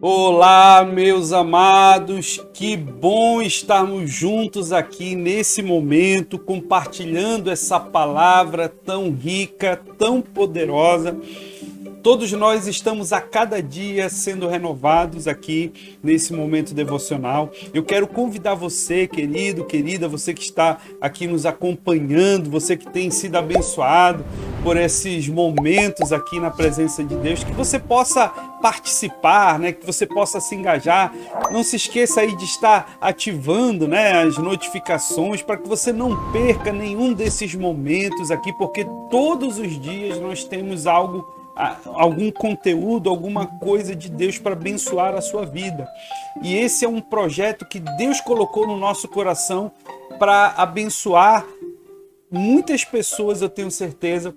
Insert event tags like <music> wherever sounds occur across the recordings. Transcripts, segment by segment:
Olá, meus amados, que bom estarmos juntos aqui nesse momento, compartilhando essa palavra tão rica, tão poderosa. Todos nós estamos a cada dia sendo renovados aqui nesse momento devocional. Eu quero convidar você, querido, querida, você que está aqui nos acompanhando, você que tem sido abençoado por esses momentos aqui na presença de Deus, que você possa participar, né? Que você possa se engajar. Não se esqueça aí de estar ativando, né, as notificações para que você não perca nenhum desses momentos aqui, porque todos os dias nós temos algo algum conteúdo, alguma coisa de Deus para abençoar a sua vida. E esse é um projeto que Deus colocou no nosso coração para abençoar muitas pessoas, eu tenho certeza,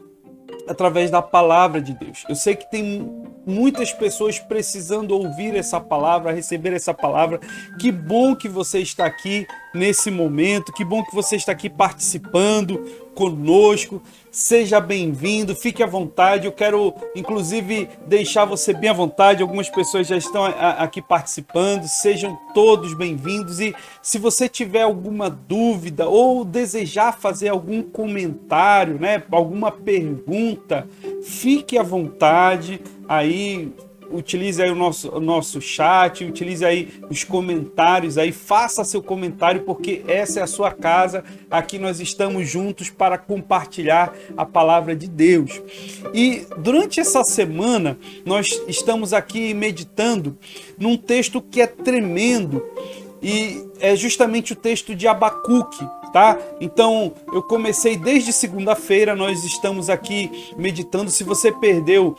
através da palavra de Deus. Eu sei que tem muitas pessoas precisando ouvir essa palavra, receber essa palavra. Que bom que você está aqui nesse momento, que bom que você está aqui participando conosco. Seja bem-vindo, fique à vontade. Eu quero, inclusive, deixar você bem à vontade. Algumas pessoas já estão aqui participando. Sejam todos bem-vindos. E se você tiver alguma dúvida ou desejar fazer algum comentário, né, alguma pergunta, fique à vontade. Aí utilize aí o nosso, o nosso chat, utilize aí os comentários aí, faça seu comentário, porque essa é a sua casa. Aqui nós estamos juntos para compartilhar a palavra de Deus. E durante essa semana, nós estamos aqui meditando num texto que é tremendo e é justamente o texto de Abacuque. Tá? Então, eu comecei desde segunda-feira, nós estamos aqui meditando. Se você perdeu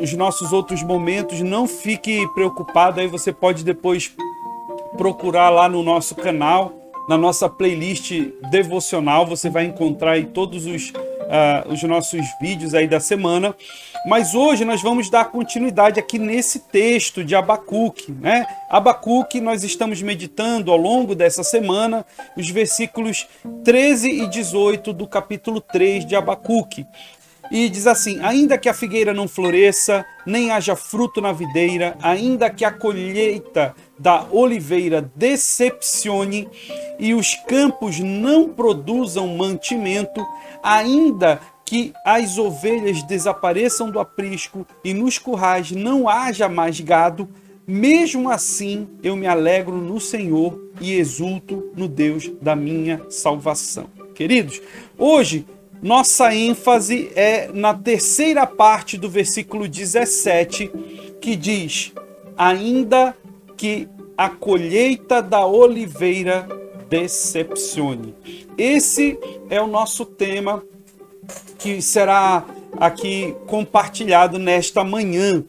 os nossos outros momentos, não fique preocupado, aí você pode depois procurar lá no nosso canal, na nossa playlist devocional, você vai encontrar aí todos os, uh, os nossos vídeos aí da semana. Mas hoje nós vamos dar continuidade aqui nesse texto de Abacuque, né? Abacuque, nós estamos meditando ao longo dessa semana os versículos 13 e 18 do capítulo 3 de Abacuque. E diz assim: Ainda que a figueira não floresça, nem haja fruto na videira, ainda que a colheita da oliveira decepcione e os campos não produzam mantimento, ainda que as ovelhas desapareçam do aprisco e nos currais não haja mais gado, mesmo assim eu me alegro no Senhor e exulto no Deus da minha salvação. Queridos, hoje nossa ênfase é na terceira parte do versículo 17, que diz: Ainda que a colheita da oliveira decepcione. Esse é o nosso tema que será aqui compartilhado nesta manhã.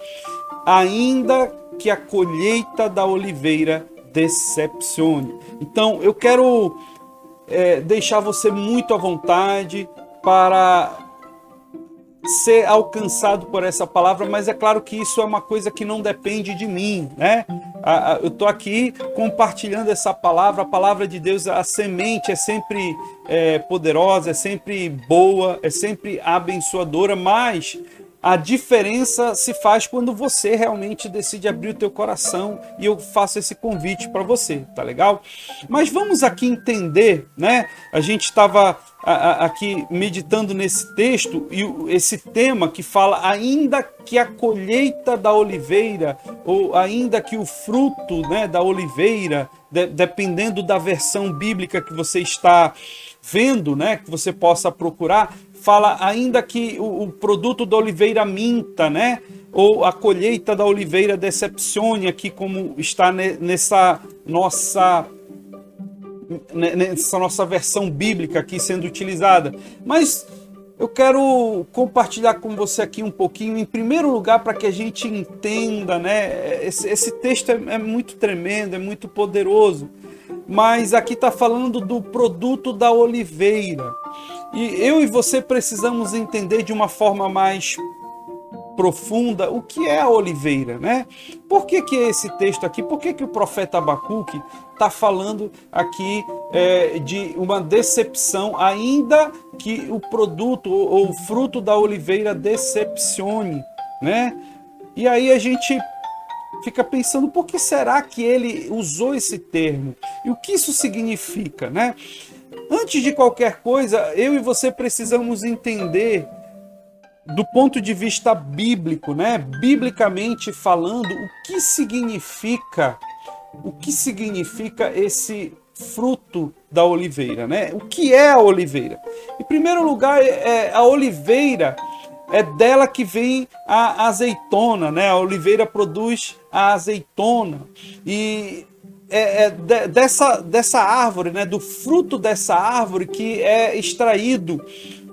Ainda que a colheita da oliveira decepcione. Então, eu quero é, deixar você muito à vontade para ser alcançado por essa palavra, mas é claro que isso é uma coisa que não depende de mim, né? Eu estou aqui compartilhando essa palavra, a palavra de Deus, a semente é sempre é, poderosa, é sempre boa, é sempre abençoadora, mas a diferença se faz quando você realmente decide abrir o teu coração e eu faço esse convite para você, tá legal? Mas vamos aqui entender, né? A gente estava aqui meditando nesse texto e esse tema que fala ainda que a colheita da oliveira ou ainda que o fruto, né, da oliveira, de, dependendo da versão bíblica que você está vendo, né, que você possa procurar, fala ainda que o, o produto da oliveira minta, né? Ou a colheita da oliveira decepcione, aqui como está nessa nossa nessa nossa versão bíblica aqui sendo utilizada. Mas eu quero compartilhar com você aqui um pouquinho, em primeiro lugar, para que a gente entenda, né? Esse, esse texto é, é, muito tremendo, é muito poderoso, mas aqui está falando do produto da oliveira. E eu e você precisamos entender de uma forma mais profunda o que é a oliveira, né? Por que, que é esse texto aqui? Por que, que o profeta Abacuque está falando aqui é, de uma decepção, ainda que o produto ou o fruto da oliveira decepcione, né? E aí a gente fica pensando por que será que ele usou esse termo e o que isso significa, né? Antes de qualquer coisa, eu e você precisamos entender do ponto de vista bíblico, né? Biblicamente falando, o que significa o que significa esse fruto da oliveira, né? O que é a oliveira? Em primeiro lugar, é, a oliveira é dela que vem a azeitona, né? A oliveira produz a azeitona e é, é de, dessa, dessa árvore, né? Do fruto dessa árvore que é extraído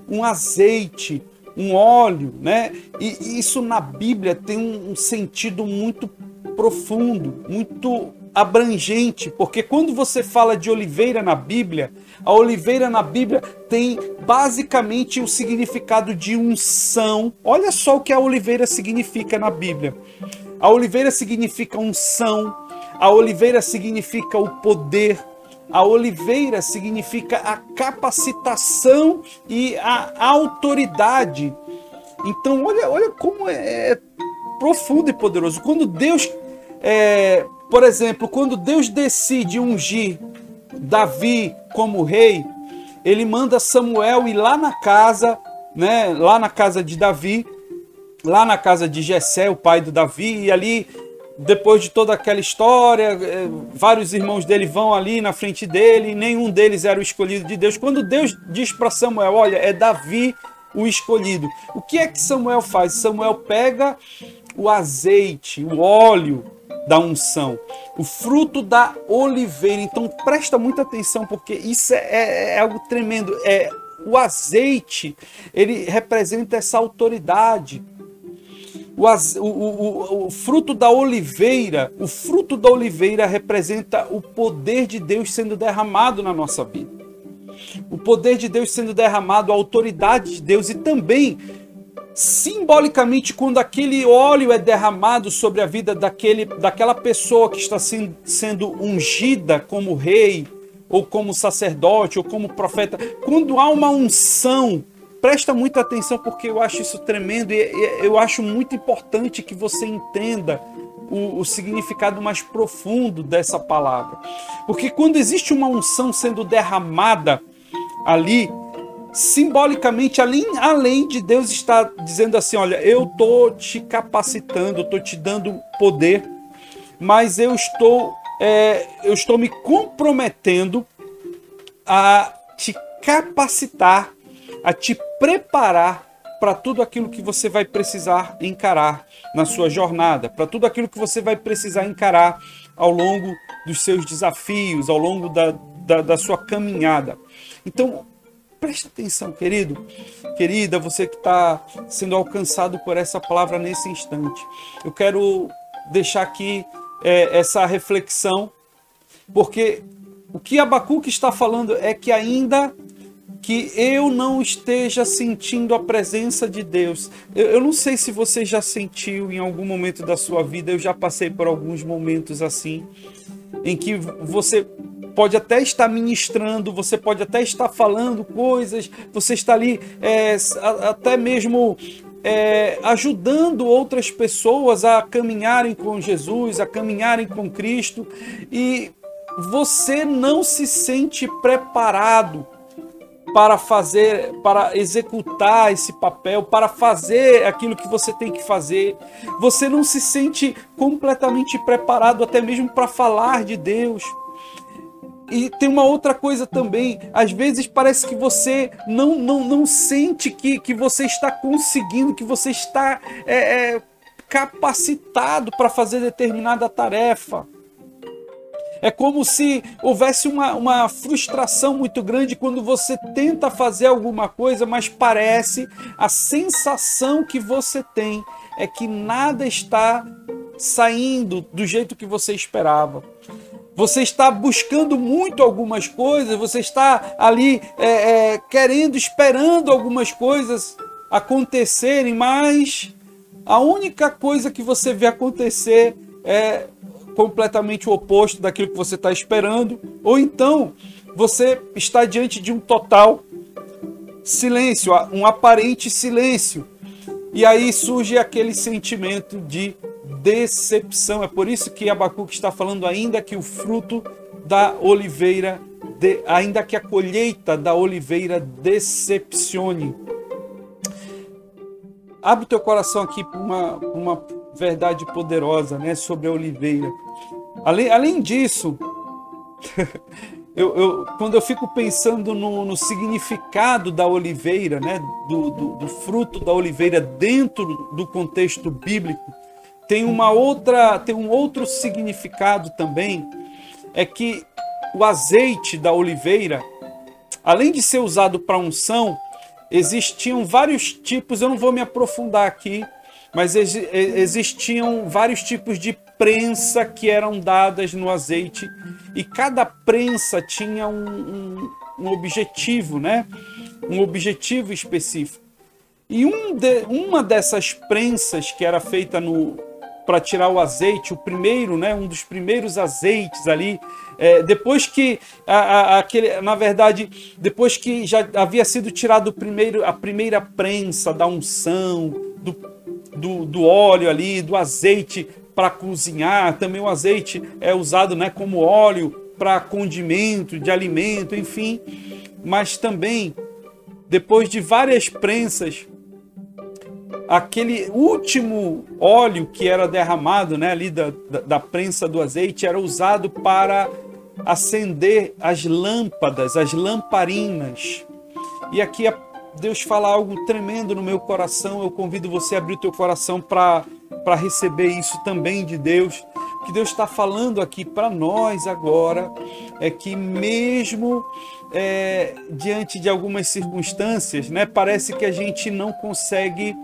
um azeite, um óleo, né? E isso na Bíblia tem um sentido muito profundo, muito abrangente, porque quando você fala de oliveira na Bíblia, a oliveira na Bíblia tem basicamente o significado de unção. Olha só o que a oliveira significa na Bíblia. A oliveira significa unção, a oliveira significa o poder, a oliveira significa a capacitação e a autoridade. Então, olha, olha como é, é profundo e poderoso. Quando Deus é, por exemplo, quando Deus decide ungir Davi como rei, ele manda Samuel ir lá na casa, né, lá na casa de Davi, lá na casa de Jessé, o pai do Davi, e ali depois de toda aquela história, é, vários irmãos dele vão ali na frente dele, nenhum deles era o escolhido de Deus. Quando Deus diz para Samuel, olha, é Davi o escolhido. O que é que Samuel faz? Samuel pega o azeite, o óleo da unção, o fruto da oliveira. Então presta muita atenção porque isso é, é, é algo tremendo. É o azeite, ele representa essa autoridade. O, o, o, o, fruto da oliveira, o fruto da oliveira representa o poder de Deus sendo derramado na nossa vida. O poder de Deus sendo derramado, a autoridade de Deus e também simbolicamente quando aquele óleo é derramado sobre a vida daquele, daquela pessoa que está sendo ungida como rei, ou como sacerdote, ou como profeta, quando há uma unção, presta muita atenção porque eu acho isso tremendo e eu acho muito importante que você entenda o, o significado mais profundo dessa palavra. Porque quando existe uma unção sendo derramada ali, simbolicamente, além, além de Deus estar dizendo assim: olha, eu estou te capacitando, estou te dando poder, mas eu estou, é, eu estou me comprometendo a te capacitar, a te preparar para tudo aquilo que você vai precisar encarar na sua jornada, para tudo aquilo que você vai precisar encarar ao longo dos seus desafios, ao longo da, da, da sua caminhada. Então, Preste atenção, querido, querida, você que está sendo alcançado por essa palavra nesse instante. Eu quero deixar aqui é, essa reflexão, porque o que Abacuque está falando é que ainda que eu não esteja sentindo a presença de Deus. Eu, eu, não sei se você já sentiu em algum momento da sua vida, eu já passei por alguns momentos assim, em que você pode até estar ministrando, você pode até estar falando coisas, você está ali é, até mesmo é, ajudando outras pessoas a caminharem com Jesus, a caminharem com Cristo, e você não se sente preparado para fazer, para executar esse papel, para fazer aquilo que você tem que fazer. Você não se sente completamente preparado até mesmo para falar de Deus. E tem uma outra coisa também, às vezes parece que você não, não, não sente que, que você está conseguindo, que você está é, é, capacitado para fazer determinada tarefa. É como se houvesse uma, uma frustração muito grande quando você tenta fazer alguma coisa, mas parece a sensação que você tem é que nada está saindo do jeito que você esperava. Você está buscando muito algumas coisas, você está ali é, é, querendo, esperando algumas coisas acontecerem, mas a única coisa que você vê acontecer é completamente o oposto daquilo que você está esperando, ou então você está diante de um total silêncio, um aparente silêncio. E aí surge aquele sentimento de decepção. É por isso que Abacuque está falando ainda que o fruto da oliveira, de, ainda que a colheita da oliveira decepcione. Abre o teu coração aqui para uma, uma verdade poderosa né, sobre a oliveira. Além, além disso, <laughs> eu, eu, quando eu fico pensando no, no significado da oliveira, né, do, do, do, fruto da oliveira dentro do contexto bíblico, tem uma outra, tem um outro significado também, é que o azeite da oliveira, além de ser usado para unção, existiam vários tipos. Eu não vou me aprofundar aqui, mas existiam vários tipos de prensa que eram dadas no azeite e cada prensa tinha um, um, um objetivo, né? Um objetivo específico. E um de, uma dessas prensas que era feita no para tirar o azeite, o primeiro, né? Um dos primeiros azeites ali, é, depois que a, a, aquele, na verdade, depois que já havia sido tirado o primeiro, a primeira prensa da unção, do do, do óleo ali, do azeite para cozinhar. Também o azeite é usado né, como óleo para condimento de alimento, enfim. Mas também, depois de várias prensas, aquele último óleo que era derramado né, ali da, da, prensa do azeite era usado para acender as lâmpadas, as lamparinas. E aqui a Deus fala algo tremendo no meu coração, eu convido você a abrir o teu coração para receber isso também de Deus. O que Deus está falando aqui para nós agora é que mesmo é, diante de algumas circunstâncias, né, parece que a gente não consegue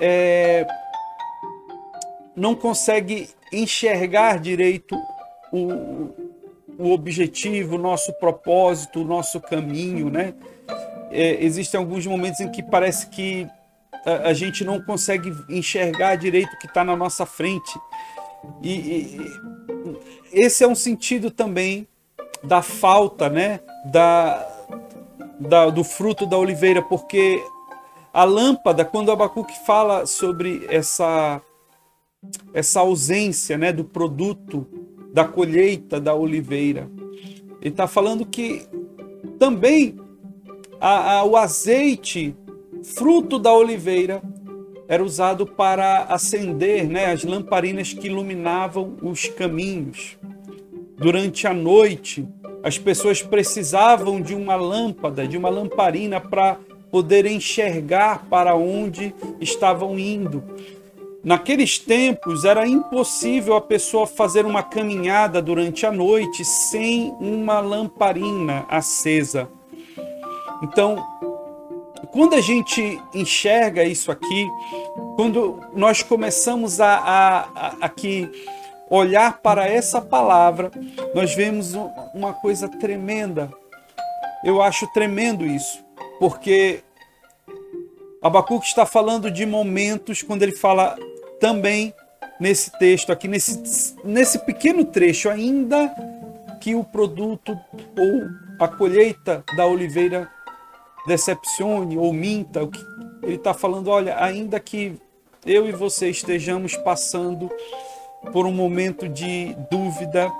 é, não consegue enxergar direito o, o objetivo, o nosso propósito, o nosso caminho, né? É, existem alguns momentos em que parece que a, a gente não consegue enxergar direito o que está na nossa frente. E, e, esse é um sentido também da falta, né, da, da, do fruto da oliveira, porque a lâmpada, quando Abacuque fala sobre essa, essa ausência né, do produto da colheita da oliveira, ele está falando que também a, a, o azeite, fruto da oliveira, era usado para acender né, as lamparinas que iluminavam os caminhos. Durante a noite, as pessoas precisavam de uma lâmpada, de uma lamparina para poder enxergar para onde estavam indo. Naqueles tempos era impossível a pessoa fazer uma caminhada durante a noite sem uma lamparina acesa. Então, quando a gente enxerga isso aqui, quando nós começamos a, a, a aqui olhar para essa palavra, nós vemos uma coisa tremenda. Eu acho tremendo isso, porque Abacuque está falando de momentos quando ele fala também nesse texto aqui, nesse, nesse pequeno trecho, ainda que o produto ou a colheita da oliveira decepcione ou minta. O que ele está falando, olha, ainda que eu e você estejamos passando por um momento de dúvida,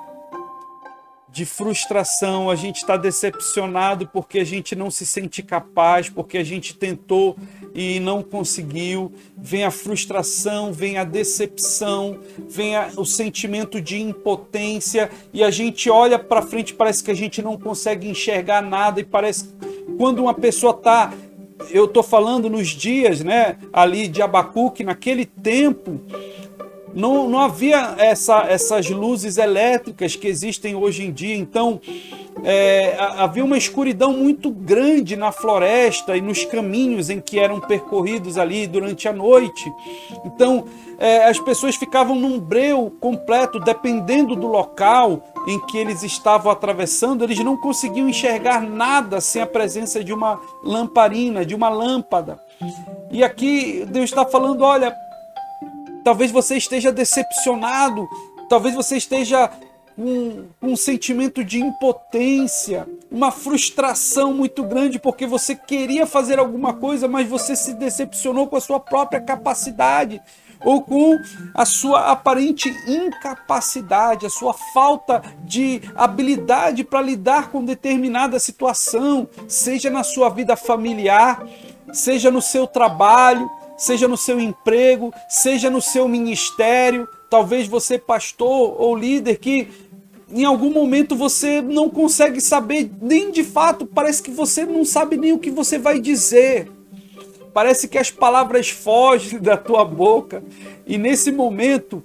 de frustração, a gente está decepcionado porque a gente não se sente capaz, porque a gente tentou e não conseguiu. Vem a frustração, vem a decepção, vem a, o sentimento de impotência e a gente olha para frente, parece que a gente não consegue enxergar nada e parece quando uma pessoa está, eu estou falando nos dias, né, ali de Abacuque, naquele tempo, não, não havia essa, essas luzes elétricas que existem hoje em dia. Então, é, havia uma escuridão muito grande na floresta e nos caminhos em que eram percorridos ali durante a noite. Então, é, as pessoas ficavam num breu completo, dependendo do local em que eles estavam atravessando, eles não conseguiam enxergar nada sem a presença de uma lamparina, de uma lâmpada. E aqui Deus está falando: olha, talvez você esteja decepcionado, talvez você esteja com um sentimento de impotência, uma frustração muito grande porque você queria fazer alguma coisa, mas você se decepcionou com a sua própria capacidade ou com a sua aparente incapacidade, a sua falta de habilidade para lidar com determinada situação, seja na sua vida familiar, seja no seu trabalho, seja no seu emprego, seja no seu ministério, talvez você pastor ou líder que em algum momento você não consegue saber nem de fato, parece que você não sabe nem o que você vai dizer. Parece que as palavras fogem da tua boca. E nesse momento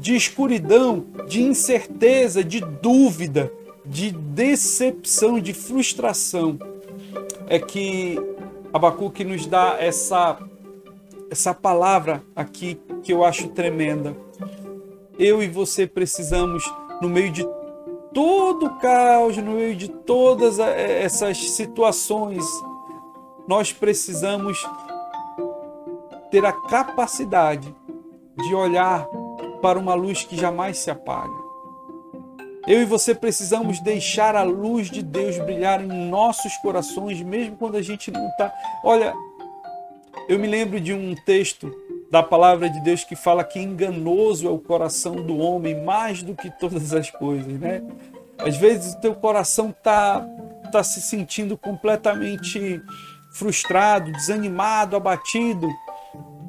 de escuridão, de incerteza, de dúvida, de decepção, de frustração, é que Abacuque nos dá essa essa palavra aqui que eu acho tremenda. Eu e você precisamos, no meio de todo o caos, no meio de todas essas situações, nós precisamos ter a capacidade de olhar para uma luz que jamais se apaga. Eu e você precisamos deixar a luz de Deus brilhar em nossos corações, mesmo quando a gente não está. Olha, eu me lembro de um texto da palavra de Deus que fala que enganoso é o coração do homem mais do que todas as coisas, né? Às vezes o teu coração tá tá se sentindo completamente frustrado, desanimado, abatido.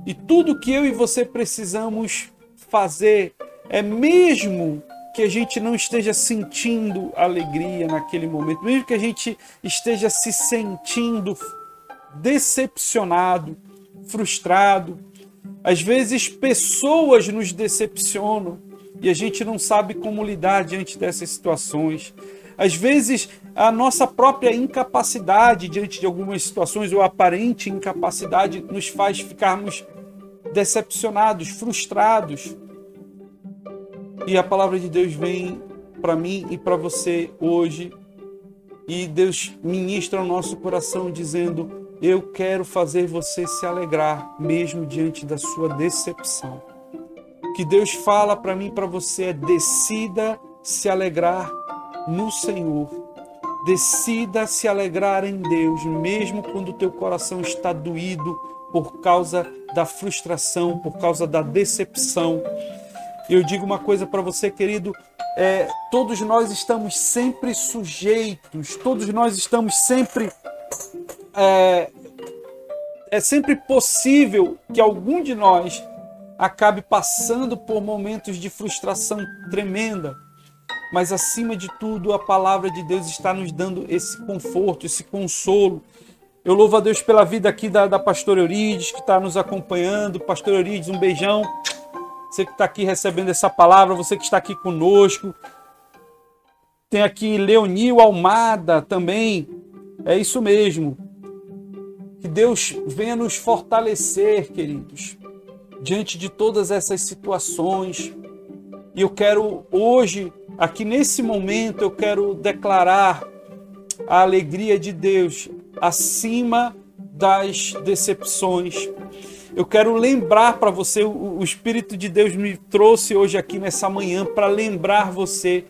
E tudo que eu e você precisamos fazer é mesmo que a gente não esteja sentindo alegria naquele momento, mesmo que a gente esteja se sentindo decepcionado, frustrado. Às vezes pessoas nos decepcionam e a gente não sabe como lidar diante dessas situações. Às vezes a nossa própria incapacidade diante de algumas situações ou aparente incapacidade nos faz ficarmos decepcionados, frustrados. E a palavra de Deus vem para mim e para você hoje e Deus ministra ao nosso coração dizendo: eu quero fazer você se alegrar, mesmo diante da sua decepção. O que Deus fala para mim para você é: decida se alegrar no Senhor. Decida se alegrar em Deus, mesmo quando o teu coração está doído por causa da frustração, por causa da decepção. Eu digo uma coisa para você, querido: é, todos nós estamos sempre sujeitos, todos nós estamos sempre é, é sempre possível que algum de nós acabe passando por momentos de frustração tremenda. Mas acima de tudo, a palavra de Deus está nos dando esse conforto, esse consolo. Eu louvo a Deus pela vida aqui da, da pastora Eurides, que está nos acompanhando. Pastor Eurides, um beijão. Você que está aqui recebendo essa palavra, você que está aqui conosco. Tem aqui Leonil Almada também. É isso mesmo. Que Deus venha nos fortalecer, queridos, diante de todas essas situações. E eu quero hoje, aqui nesse momento, eu quero declarar a alegria de Deus acima das decepções. Eu quero lembrar para você, o Espírito de Deus me trouxe hoje aqui nessa manhã para lembrar você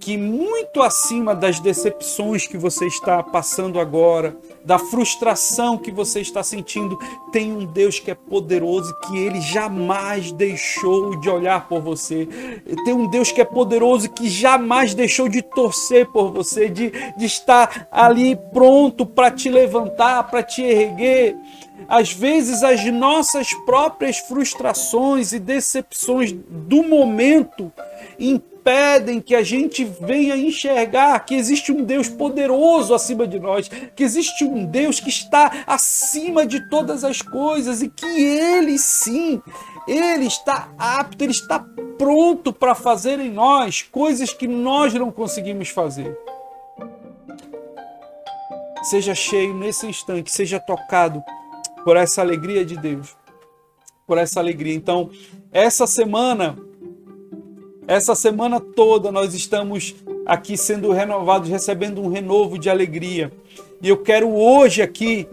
que muito acima das decepções que você está passando agora, da frustração que você está sentindo, tem um Deus que é poderoso e que ele jamais deixou de olhar por você. Tem um Deus que é poderoso que jamais deixou de torcer por você, de, de estar ali pronto para te levantar, para te erguer. Às vezes, as nossas próprias frustrações e decepções do momento impedem que a gente venha enxergar que existe um Deus poderoso acima de nós, que existe um Deus que está acima de todas as coisas e que Ele sim, Ele está apto, Ele está pronto para fazer em nós coisas que nós não conseguimos fazer. Seja cheio nesse instante, seja tocado por essa alegria de Deus, por essa alegria. Então, essa semana essa semana toda nós estamos aqui sendo renovados, recebendo um renovo de alegria. E eu quero hoje aqui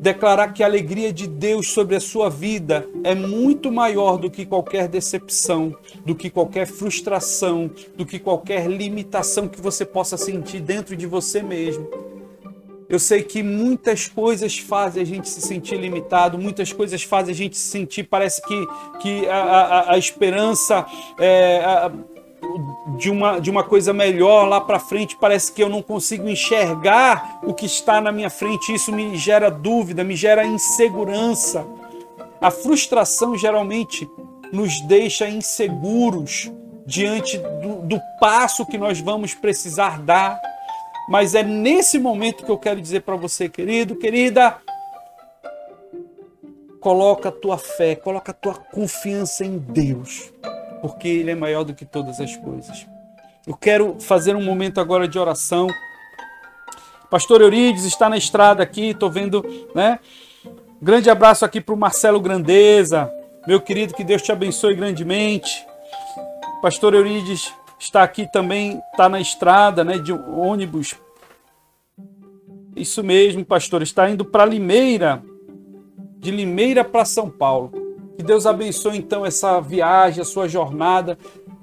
declarar que a alegria de Deus sobre a sua vida é muito maior do que qualquer decepção, do que qualquer frustração, do que qualquer limitação que você possa sentir dentro de você mesmo. Eu sei que muitas coisas fazem a gente se sentir limitado, muitas coisas fazem a gente se sentir, parece que, que a, a, a esperança é, a, de uma, de uma coisa melhor lá para frente, parece que eu não consigo enxergar o que está na minha frente. Isso me gera dúvida, me gera insegurança. A frustração geralmente nos deixa inseguros diante do, do passo que nós vamos precisar dar. Mas é nesse momento que eu quero dizer para você, querido, querida, coloca a tua fé, coloca a tua confiança em Deus porque Ele é maior do que todas as coisas. Eu quero fazer um momento agora de oração. Pastor Eurides está na estrada aqui, estou vendo, né? Grande abraço aqui para o Marcelo Grandeza, meu querido, que Deus te abençoe grandemente. Pastor Eurides está aqui também, está na estrada, né, de ônibus. Isso mesmo, pastor, está indo para Limeira, de Limeira para São Paulo. Que Deus abençoe então essa viagem, a sua jornada.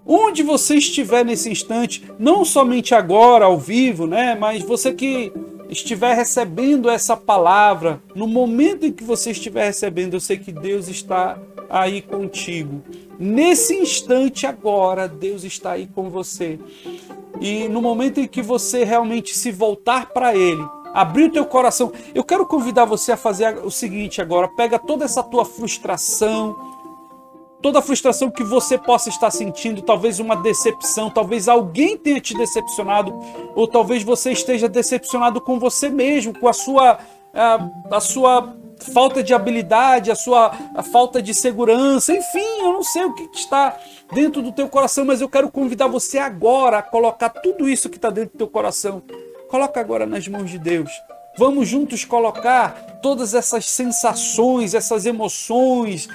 Onde você estiver nesse instante, não somente agora ao vivo, né, mas você que estiver recebendo essa palavra, no momento em que você estiver recebendo, eu sei que Deus está aí contigo. Nesse instante agora, Deus está aí com você. E no momento em que você realmente se voltar para Ele, abrir o teu coração. Eu quero convidar você a fazer o seguinte agora, pega toda essa tua frustração, toda a frustração que você possa estar sentindo, talvez uma decepção, talvez alguém tenha te decepcionado, ou talvez você esteja decepcionado com você mesmo, com a sua a, a sua falta de habilidade, a sua a falta de segurança, enfim, eu não sei o que está dentro do teu coração, mas eu quero convidar você agora a colocar tudo isso que está dentro do teu coração Coloca agora nas mãos de Deus. Vamos juntos colocar todas essas sensações, essas emoções,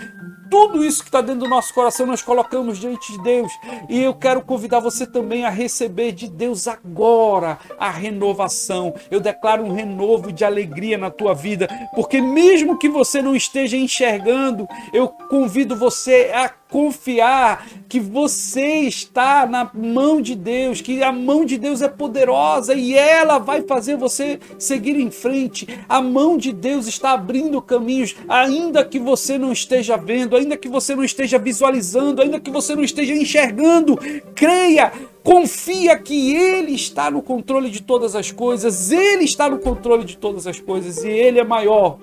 tudo isso que está dentro do nosso coração, nós colocamos diante de Deus. E eu quero convidar você também a receber de Deus agora a renovação. Eu declaro um renovo de alegria na tua vida, porque mesmo que você não esteja enxergando, eu convido você a confiar que você está na mão de Deus, que a mão de Deus é poderosa e ela vai fazer você seguir em frente. A mão de Deus está abrindo caminhos, ainda que você não esteja vendo, ainda que você não esteja visualizando, ainda que você não esteja enxergando. Creia, confia que Ele está no controle de todas as coisas, Ele está no controle de todas as coisas e Ele é maior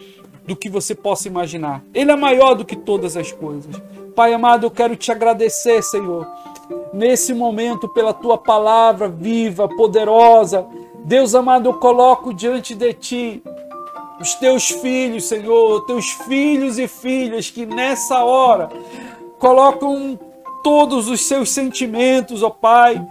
do que você possa imaginar. Ele é maior do que todas as coisas. Pai amado, eu quero te agradecer, Senhor, nesse momento pela tua palavra viva, poderosa. Deus amado, eu coloco diante de ti os teus filhos, Senhor, teus filhos e filhas que nessa hora colocam todos os seus sentimentos, ó Pai,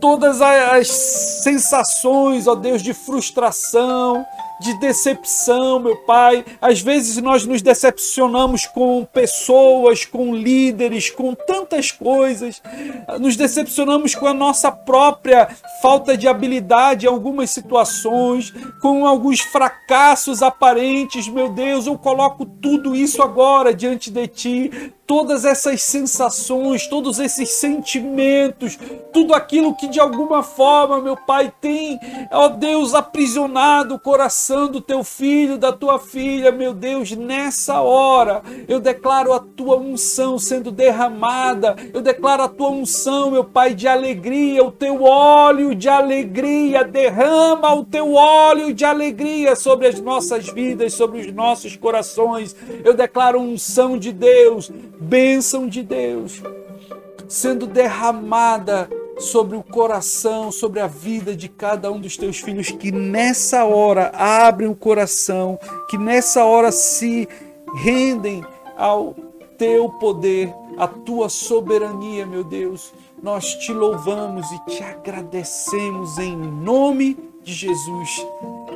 todas as sensações, ó Deus, de frustração, de decepção, meu Pai. Às vezes nós nos decepcionamos com pessoas, com líderes, com tantas coisas. Nos decepcionamos com a nossa própria falta de habilidade em algumas situações, com alguns fracassos aparentes. Meu Deus, eu coloco tudo isso agora diante de Ti todas essas sensações, todos esses sentimentos, tudo aquilo que de alguma forma, meu Pai, tem, ó Deus, aprisionado o coração do teu filho, da tua filha, meu Deus, nessa hora eu declaro a tua unção sendo derramada, eu declaro a tua unção, meu Pai, de alegria, o teu óleo de alegria, derrama o teu óleo de alegria sobre as nossas vidas, sobre os nossos corações. Eu declaro unção de Deus bênção de Deus sendo derramada sobre o coração, sobre a vida de cada um dos teus filhos, que nessa hora abrem o coração, que nessa hora se rendem ao teu poder, à tua soberania, meu Deus. Nós te louvamos e te agradecemos em nome de Jesus.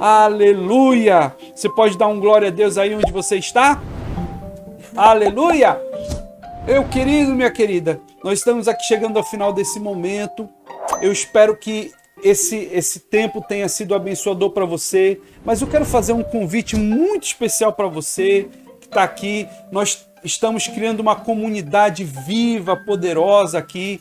Aleluia! Você pode dar um glória a Deus aí onde você está? Aleluia! Eu, querido, minha querida, nós estamos aqui chegando ao final desse momento. Eu espero que esse, esse tempo tenha sido abençoador para você, mas eu quero fazer um convite muito especial para você que está aqui. Nós estamos criando uma comunidade viva, poderosa aqui,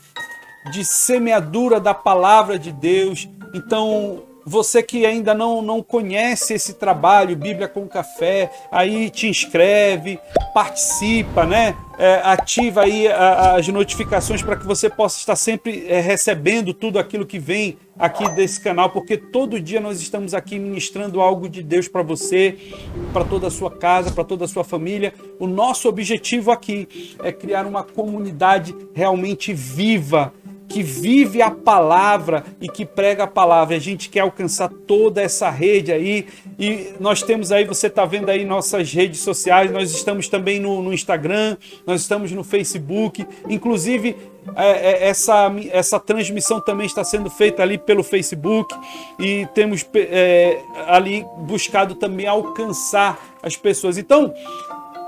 de semeadura da palavra de Deus. Então, você que ainda não, não conhece esse trabalho, Bíblia com Café, aí te inscreve, participa, né? É, ativa aí a, as notificações para que você possa estar sempre é, recebendo tudo aquilo que vem aqui desse canal, porque todo dia nós estamos aqui ministrando algo de Deus para você, para toda a sua casa, para toda a sua família. O nosso objetivo aqui é criar uma comunidade realmente viva, que vive a palavra e que prega a palavra. A gente quer alcançar toda essa rede aí e nós temos aí, você está vendo aí nossas redes sociais, nós estamos também no, no Instagram, nós estamos no Facebook, inclusive é, é, essa, essa transmissão também está sendo feita ali pelo Facebook e temos é, ali buscado também alcançar as pessoas. Então,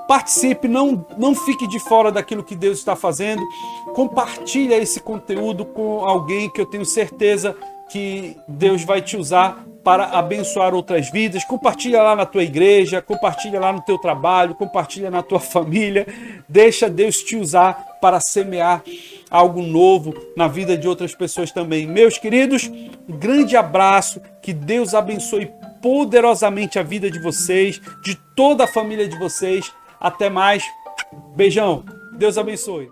participe, não, não fique de fora daquilo que Deus está fazendo. Compartilha esse conteúdo com alguém que eu tenho certeza que Deus vai te usar para abençoar outras vidas. Compartilha lá na tua igreja, compartilha lá no teu trabalho, compartilha na tua <laughs> família. Deixa Deus te usar para semear algo novo na vida de outras pessoas também. Meus queridos, um grande abraço, que Deus abençoe poderosamente a vida de vocês, de toda a família de vocês até mais. Beijão. Deus abençoe.